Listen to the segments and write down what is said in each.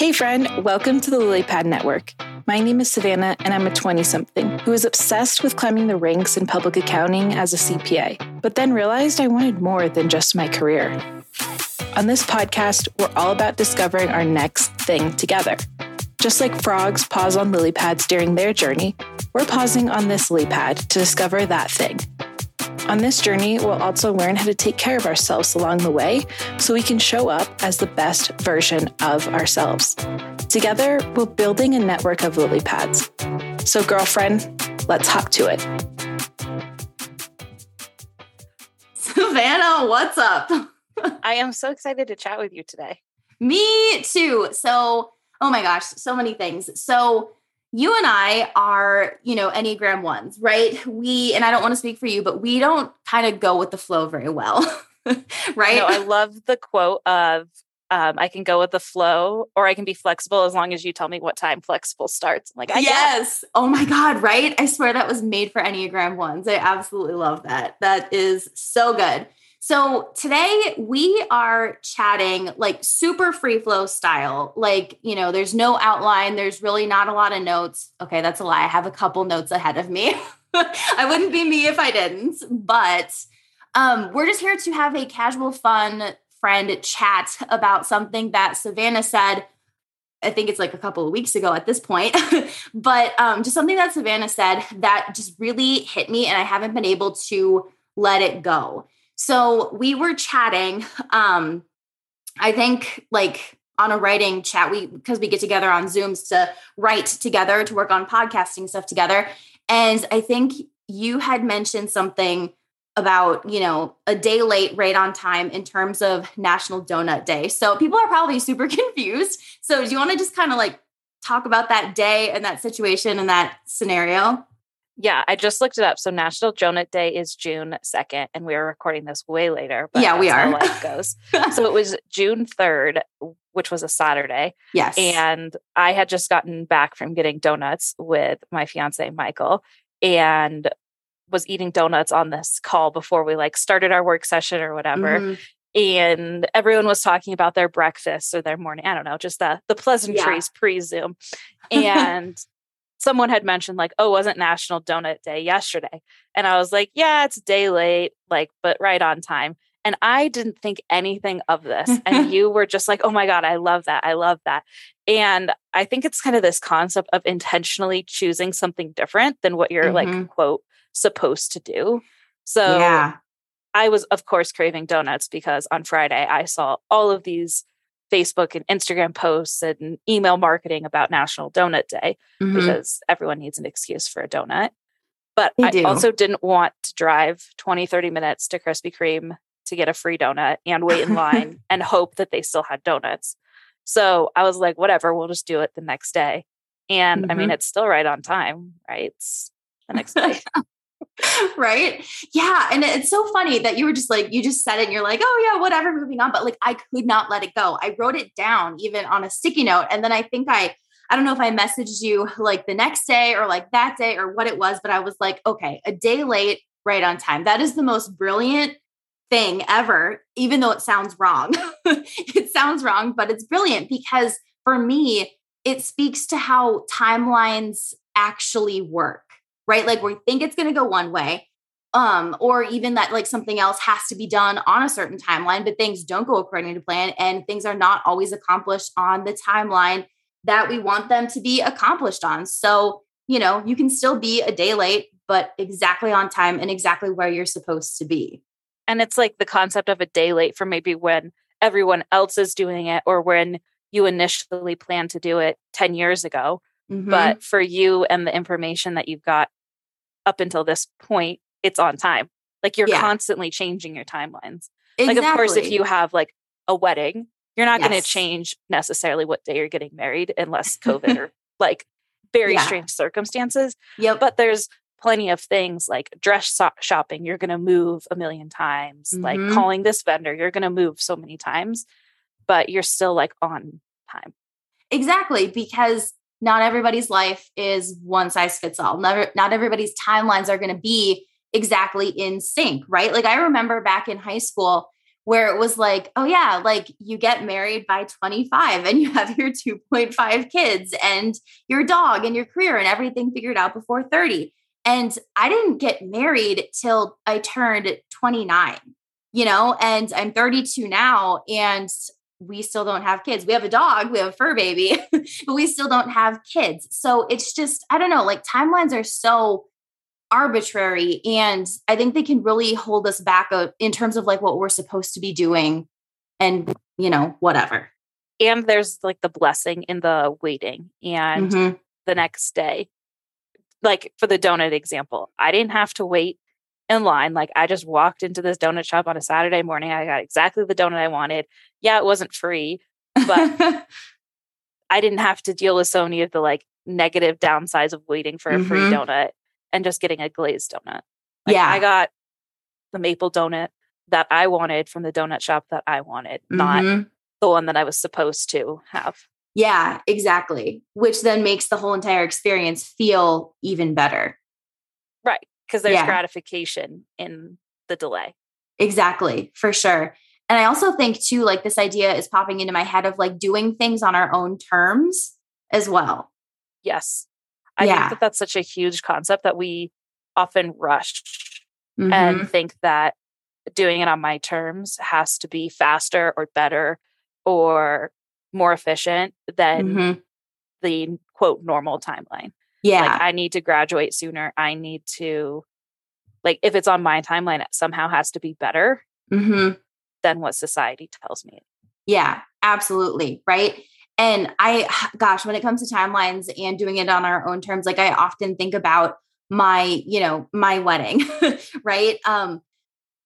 Hey, friend, welcome to the Lilypad Network. My name is Savannah, and I'm a 20 something who is obsessed with climbing the ranks in public accounting as a CPA, but then realized I wanted more than just my career. On this podcast, we're all about discovering our next thing together. Just like frogs pause on lily pads during their journey, we're pausing on this lily pad to discover that thing. On this journey, we'll also learn how to take care of ourselves along the way so we can show up as the best version of ourselves. Together, we're building a network of lily pads. So, girlfriend, let's hop to it. Savannah, what's up? I am so excited to chat with you today. Me too. So, oh my gosh, so many things. So, you and I are, you know, Enneagram ones, right? We, and I don't want to speak for you, but we don't kind of go with the flow very well, right? No, I love the quote of, um, I can go with the flow or I can be flexible as long as you tell me what time flexible starts. I'm like, I yes. Oh my God, right? I swear that was made for Enneagram ones. I absolutely love that. That is so good. So today we are chatting like super free flow style. Like, you know, there's no outline, there's really not a lot of notes. Okay, that's a lie. I have a couple notes ahead of me. I wouldn't be me if I didn't, but um, we're just here to have a casual, fun friend chat about something that Savannah said. I think it's like a couple of weeks ago at this point, but um, just something that Savannah said that just really hit me, and I haven't been able to let it go. So we were chatting. Um, I think like on a writing chat, we because we get together on Zooms to write together to work on podcasting stuff together. And I think you had mentioned something about, you know, a day late, right on time in terms of National Donut Day. So people are probably super confused. So do you want to just kind of like talk about that day and that situation and that scenario? Yeah, I just looked it up. So National Donut Day is June 2nd, and we are recording this way later. But yeah, we are. life goes. so it was June 3rd, which was a Saturday. Yes. And I had just gotten back from getting donuts with my fiance, Michael, and was eating donuts on this call before we like started our work session or whatever. Mm-hmm. And everyone was talking about their breakfast or their morning, I don't know, just the the pleasantries yeah. pre-Zoom. And someone had mentioned like oh wasn't national donut day yesterday? And i was like yeah it's a day late like but right on time. And i didn't think anything of this and you were just like oh my god i love that i love that. And i think it's kind of this concept of intentionally choosing something different than what you're mm-hmm. like quote supposed to do. So yeah. I was of course craving donuts because on friday i saw all of these Facebook and Instagram posts and email marketing about National Donut Day mm-hmm. because everyone needs an excuse for a donut. But they I do. also didn't want to drive 20, 30 minutes to Krispy Kreme to get a free donut and wait in line and hope that they still had donuts. So I was like, whatever, we'll just do it the next day. And mm-hmm. I mean, mm-hmm. it's still right on time, right? It's the next day. right? Yeah. And it's so funny that you were just like, you just said it and you're like, oh, yeah, whatever, moving on. But like, I could not let it go. I wrote it down even on a sticky note. And then I think I, I don't know if I messaged you like the next day or like that day or what it was, but I was like, okay, a day late, right on time. That is the most brilliant thing ever, even though it sounds wrong. it sounds wrong, but it's brilliant because for me, it speaks to how timelines actually work right? Like we think it's going to go one way, um, or even that like something else has to be done on a certain timeline, but things don't go according to plan and things are not always accomplished on the timeline that we want them to be accomplished on. So, you know, you can still be a day late, but exactly on time and exactly where you're supposed to be. And it's like the concept of a day late for maybe when everyone else is doing it or when you initially planned to do it 10 years ago. Mm-hmm. But for you and the information that you've got up until this point, it's on time. Like you're yeah. constantly changing your timelines. Exactly. Like, of course, if you have like a wedding, you're not yes. going to change necessarily what day you're getting married unless COVID or like very yeah. strange circumstances. Yeah. But there's plenty of things like dress shopping, you're going to move a million times. Mm-hmm. Like calling this vendor, you're going to move so many times, but you're still like on time. Exactly. Because not everybody's life is one size fits all. Never, not everybody's timelines are going to be exactly in sync, right? Like I remember back in high school where it was like, oh yeah, like you get married by 25 and you have your 2.5 kids and your dog and your career and everything figured out before 30. And I didn't get married till I turned 29, you know, and I'm 32 now and we still don't have kids. We have a dog, we have a fur baby, but we still don't have kids. So it's just, I don't know, like timelines are so arbitrary and i think they can really hold us back uh, in terms of like what we're supposed to be doing and you know whatever and there's like the blessing in the waiting and mm-hmm. the next day like for the donut example i didn't have to wait in line like i just walked into this donut shop on a saturday morning i got exactly the donut i wanted yeah it wasn't free but i didn't have to deal with so many of the like negative downsides of waiting for a mm-hmm. free donut and just getting a glazed donut. Like yeah. I got the maple donut that I wanted from the donut shop that I wanted, mm-hmm. not the one that I was supposed to have. Yeah, exactly. Which then makes the whole entire experience feel even better. Because there's yeah. gratification in the delay. Exactly, for sure. And I also think, too, like this idea is popping into my head of like doing things on our own terms as well. Yes. I yeah. think that that's such a huge concept that we often rush mm-hmm. and think that doing it on my terms has to be faster or better or more efficient than mm-hmm. the quote normal timeline. Yeah. Like I need to graduate sooner. I need to like if it's on my timeline, it somehow has to be better mm-hmm. than what society tells me. Yeah, absolutely. Right. And I, gosh, when it comes to timelines and doing it on our own terms, like I often think about my, you know, my wedding, right? Um,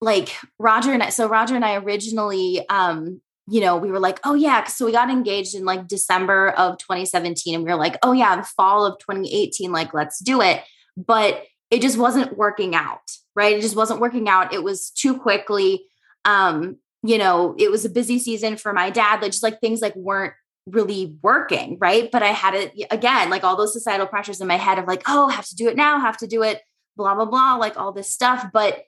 like Roger and I, so Roger and I originally, um, you know, we were like, oh yeah, so we got engaged in like December of 2017, and we were like, oh yeah, the fall of 2018, like let's do it. But it just wasn't working out, right? It just wasn't working out. It was too quickly. Um, you know, it was a busy season for my dad. Like just like things like weren't really working, right? But I had it again, like all those societal pressures in my head of like, oh, have to do it now, have to do it, blah, blah, blah, like all this stuff. But,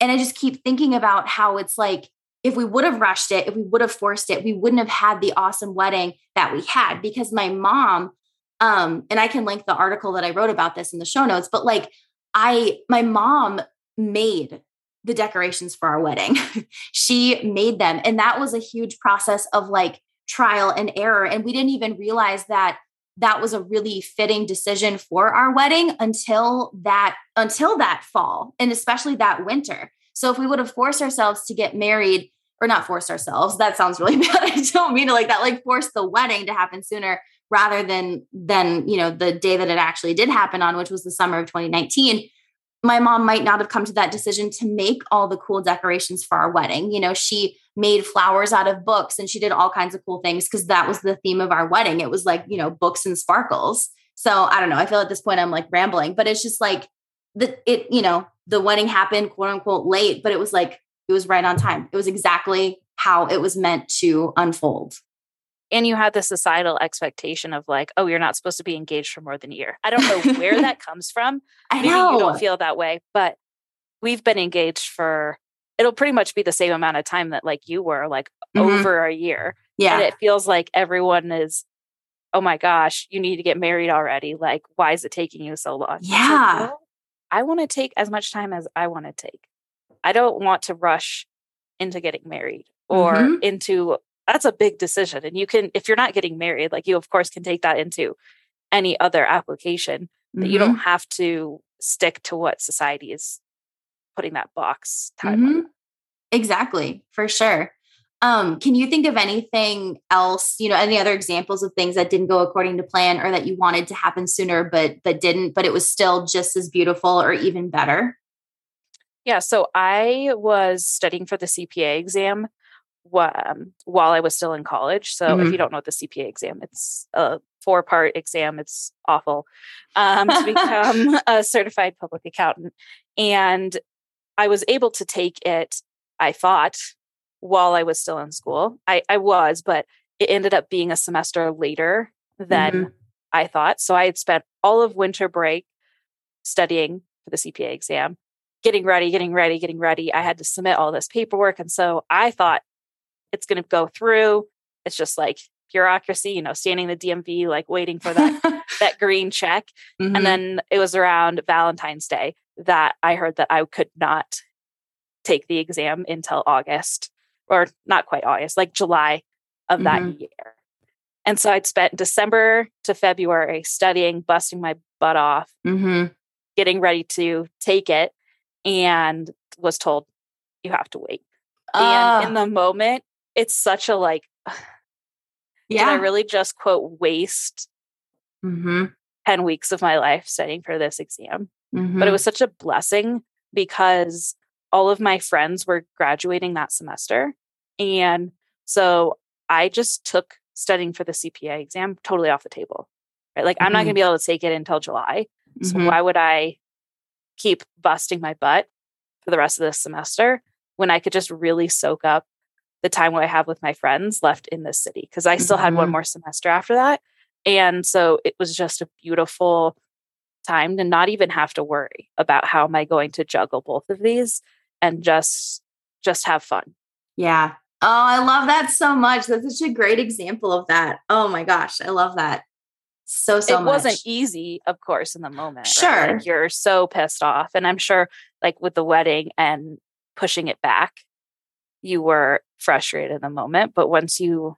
and I just keep thinking about how it's like, if we would have rushed it, if we would have forced it, we wouldn't have had the awesome wedding that we had because my mom, um, and I can link the article that I wrote about this in the show notes, but like I, my mom made the decorations for our wedding. she made them. And that was a huge process of like trial and error. And we didn't even realize that that was a really fitting decision for our wedding until that until that fall and especially that winter. So if we would have forced ourselves to get married or not forced ourselves, that sounds really bad. I don't mean it like that, like force the wedding to happen sooner rather than than, you know, the day that it actually did happen on, which was the summer of 2019 my mom might not have come to that decision to make all the cool decorations for our wedding. You know, she made flowers out of books and she did all kinds of cool things because that was the theme of our wedding. It was like, you know, books and sparkles. So I don't know. I feel at this point I'm like rambling, but it's just like the it, you know, the wedding happened quote unquote late, but it was like it was right on time. It was exactly how it was meant to unfold. And you had the societal expectation of like, oh, you're not supposed to be engaged for more than a year. I don't know where that comes from. I Maybe know. you don't feel that way, but we've been engaged for it'll pretty much be the same amount of time that like you were like mm-hmm. over a year yeah and it feels like everyone is oh my gosh you need to get married already like why is it taking you so long yeah well, i want to take as much time as i want to take i don't want to rush into getting married or mm-hmm. into that's a big decision and you can if you're not getting married like you of course can take that into any other application that mm-hmm. you don't have to stick to what society is putting that box timeline. Mm-hmm. Exactly, for sure. Um, can you think of anything else, you know, any other examples of things that didn't go according to plan or that you wanted to happen sooner but but didn't, but it was still just as beautiful or even better? Yeah, so I was studying for the CPA exam um, while I was still in college. So mm-hmm. if you don't know the CPA exam, it's a four part exam. It's awful um, to become a certified public accountant. And I was able to take it, I thought, while I was still in school. I, I was, but it ended up being a semester later than mm-hmm. I thought. So I had spent all of winter break studying for the CPA exam, getting ready, getting ready, getting ready. I had to submit all this paperwork. And so I thought it's going to go through. It's just like bureaucracy, you know, standing the DMV, like waiting for that that green check. Mm-hmm. And then it was around Valentine's Day that I heard that I could not take the exam until August, or not quite August, like July of mm-hmm. that year. And so I'd spent December to February studying, busting my butt off, mm-hmm. getting ready to take it, and was told, you have to wait. Uh, and in the moment, it's such a like, yeah. I really just quote waste mm-hmm. 10 weeks of my life studying for this exam? Mm-hmm. But it mm-hmm. was such a blessing because all of my friends were graduating that semester. And so I just took studying for the CPA exam totally off the table. Right? Like, mm-hmm. I'm not going to be able to take it until July. So mm-hmm. why would I keep busting my butt for the rest of this semester when I could just really soak up the time I have with my friends left in this city? Because I still had one mm-hmm. more semester after that. And so it was just a beautiful time to not even have to worry about how am I going to juggle both of these and just just have fun. Yeah. Oh, I love that so much. That's such a great example of that. Oh my gosh, I love that. So so it much. wasn't easy, of course, in the moment. Sure. Right? Like you're so pissed off. And I'm sure like with the wedding and pushing it back, you were frustrated in the moment. But once you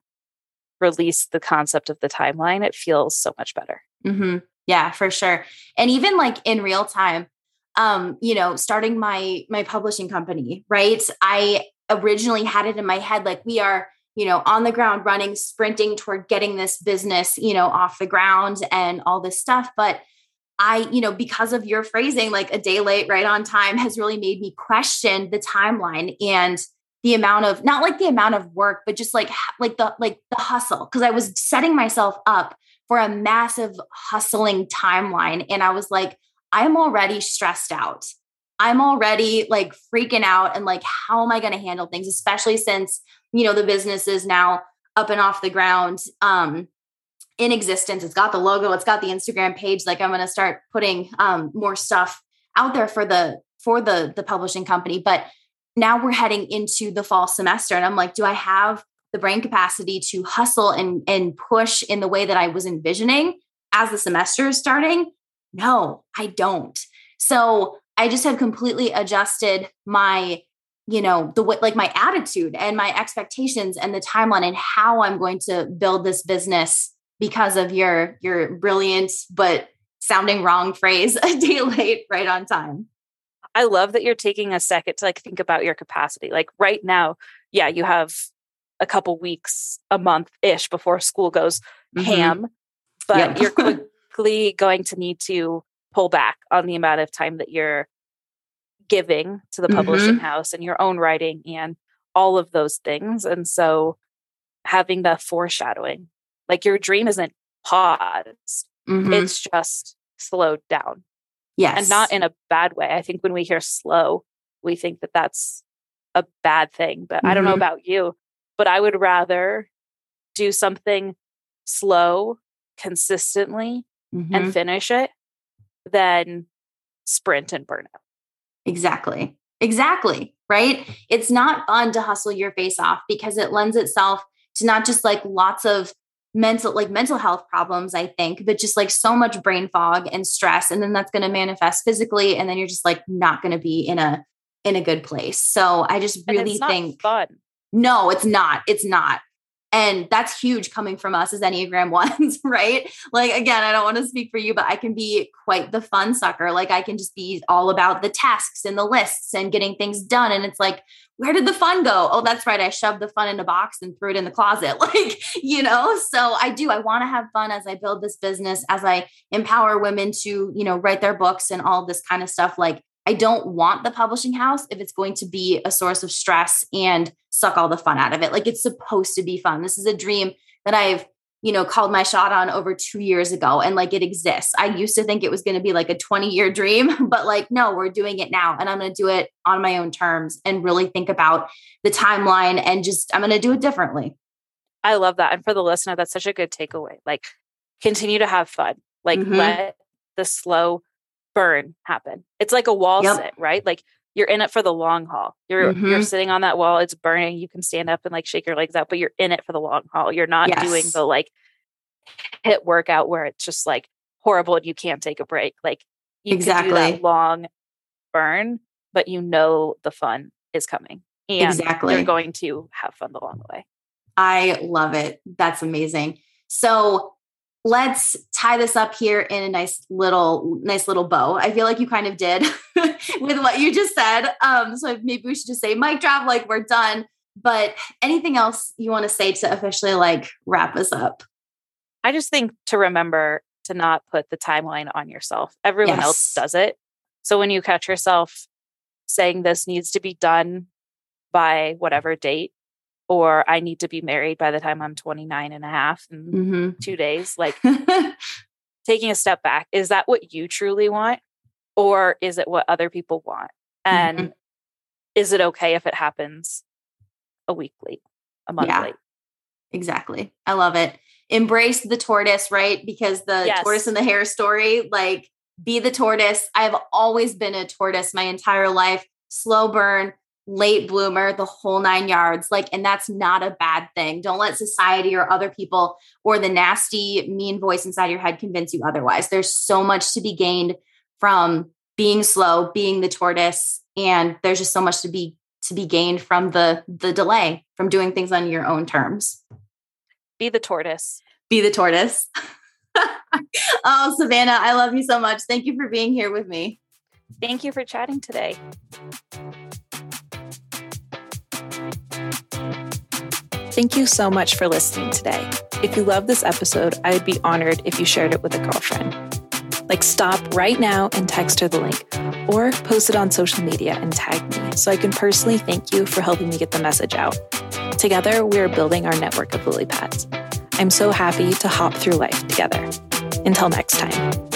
release the concept of the timeline, it feels so much better. Mm-hmm. Yeah, for sure. And even like in real time, um, you know, starting my my publishing company, right? I originally had it in my head like we are, you know, on the ground running, sprinting toward getting this business, you know, off the ground and all this stuff. But I, you know, because of your phrasing, like a day late, right on time, has really made me question the timeline and the amount of not like the amount of work but just like like the like the hustle because i was setting myself up for a massive hustling timeline and i was like i'm already stressed out. I'm already like freaking out and like how am i going to handle things especially since you know the business is now up and off the ground um in existence. It's got the logo it's got the instagram page like i'm going to start putting um more stuff out there for the for the the publishing company. But now we're heading into the fall semester and i'm like do i have the brain capacity to hustle and and push in the way that i was envisioning as the semester is starting no i don't so i just had completely adjusted my you know the way like my attitude and my expectations and the timeline and how i'm going to build this business because of your your brilliant but sounding wrong phrase a day late right on time I love that you're taking a second to like think about your capacity. Like right now, yeah, you have a couple weeks, a month ish before school goes mm-hmm. ham, but yep. you're quickly going to need to pull back on the amount of time that you're giving to the publishing mm-hmm. house and your own writing and all of those things. And so having the foreshadowing, like your dream isn't paused, mm-hmm. it's just slowed down. Yes. And not in a bad way. I think when we hear slow, we think that that's a bad thing. But mm-hmm. I don't know mm-hmm. about you, but I would rather do something slow consistently mm-hmm. and finish it than sprint and burn out. Exactly. Exactly. Right. It's not fun to hustle your face off because it lends itself to not just like lots of mental like mental health problems i think but just like so much brain fog and stress and then that's going to manifest physically and then you're just like not going to be in a in a good place so i just really think fun no it's not it's not and that's huge coming from us as Enneagram ones, right? Like, again, I don't want to speak for you, but I can be quite the fun sucker. Like, I can just be all about the tasks and the lists and getting things done. And it's like, where did the fun go? Oh, that's right. I shoved the fun in a box and threw it in the closet. Like, you know, so I do. I want to have fun as I build this business, as I empower women to, you know, write their books and all this kind of stuff. Like, I don't want the publishing house if it's going to be a source of stress and suck all the fun out of it. Like, it's supposed to be fun. This is a dream that I've you know, called my shot on over two years ago and like it exists. I used to think it was going to be like a 20 year dream, but like, no, we're doing it now and I'm going to do it on my own terms and really think about the timeline and just, I'm going to do it differently. I love that. And for the listener, that's such a good takeaway. Like, continue to have fun, like, mm-hmm. let the slow burn happen. It's like a wall yep. sit, right? Like you're in it for the long haul. You're mm-hmm. you're sitting on that wall, it's burning. You can stand up and like shake your legs out, but you're in it for the long haul. You're not yes. doing the like HIIT workout where it's just like horrible and you can't take a break. Like you exactly. can do that long burn, but you know the fun is coming. And exactly. you're going to have fun along the way. I love it. That's amazing. So let's tie this up here in a nice little nice little bow. I feel like you kind of did with what you just said. Um so maybe we should just say mic drop like we're done. But anything else you want to say to officially like wrap us up? I just think to remember to not put the timeline on yourself. Everyone yes. else does it. So when you catch yourself saying this needs to be done by whatever date or I need to be married by the time I'm 29 and a half in mm-hmm. two days. Like taking a step back, is that what you truly want? Or is it what other people want? And mm-hmm. is it okay if it happens a week late, a month yeah, late? Exactly. I love it. Embrace the tortoise, right? Because the yes. tortoise and the hare story, like be the tortoise. I've always been a tortoise my entire life. Slow burn, late bloomer, the whole nine yards. Like, and that's not a bad thing. Don't let society or other people or the nasty, mean voice inside your head convince you otherwise. There's so much to be gained from being slow, being the tortoise, and there's just so much to be to be gained from the the delay, from doing things on your own terms. Be the tortoise. Be the tortoise. oh, Savannah, I love you so much. Thank you for being here with me. Thank you for chatting today. Thank you so much for listening today. If you love this episode, I would be honored if you shared it with a girlfriend. Like, stop right now and text her the link, or post it on social media and tag me so I can personally thank you for helping me get the message out. Together, we are building our network of lily pads. I'm so happy to hop through life together. Until next time.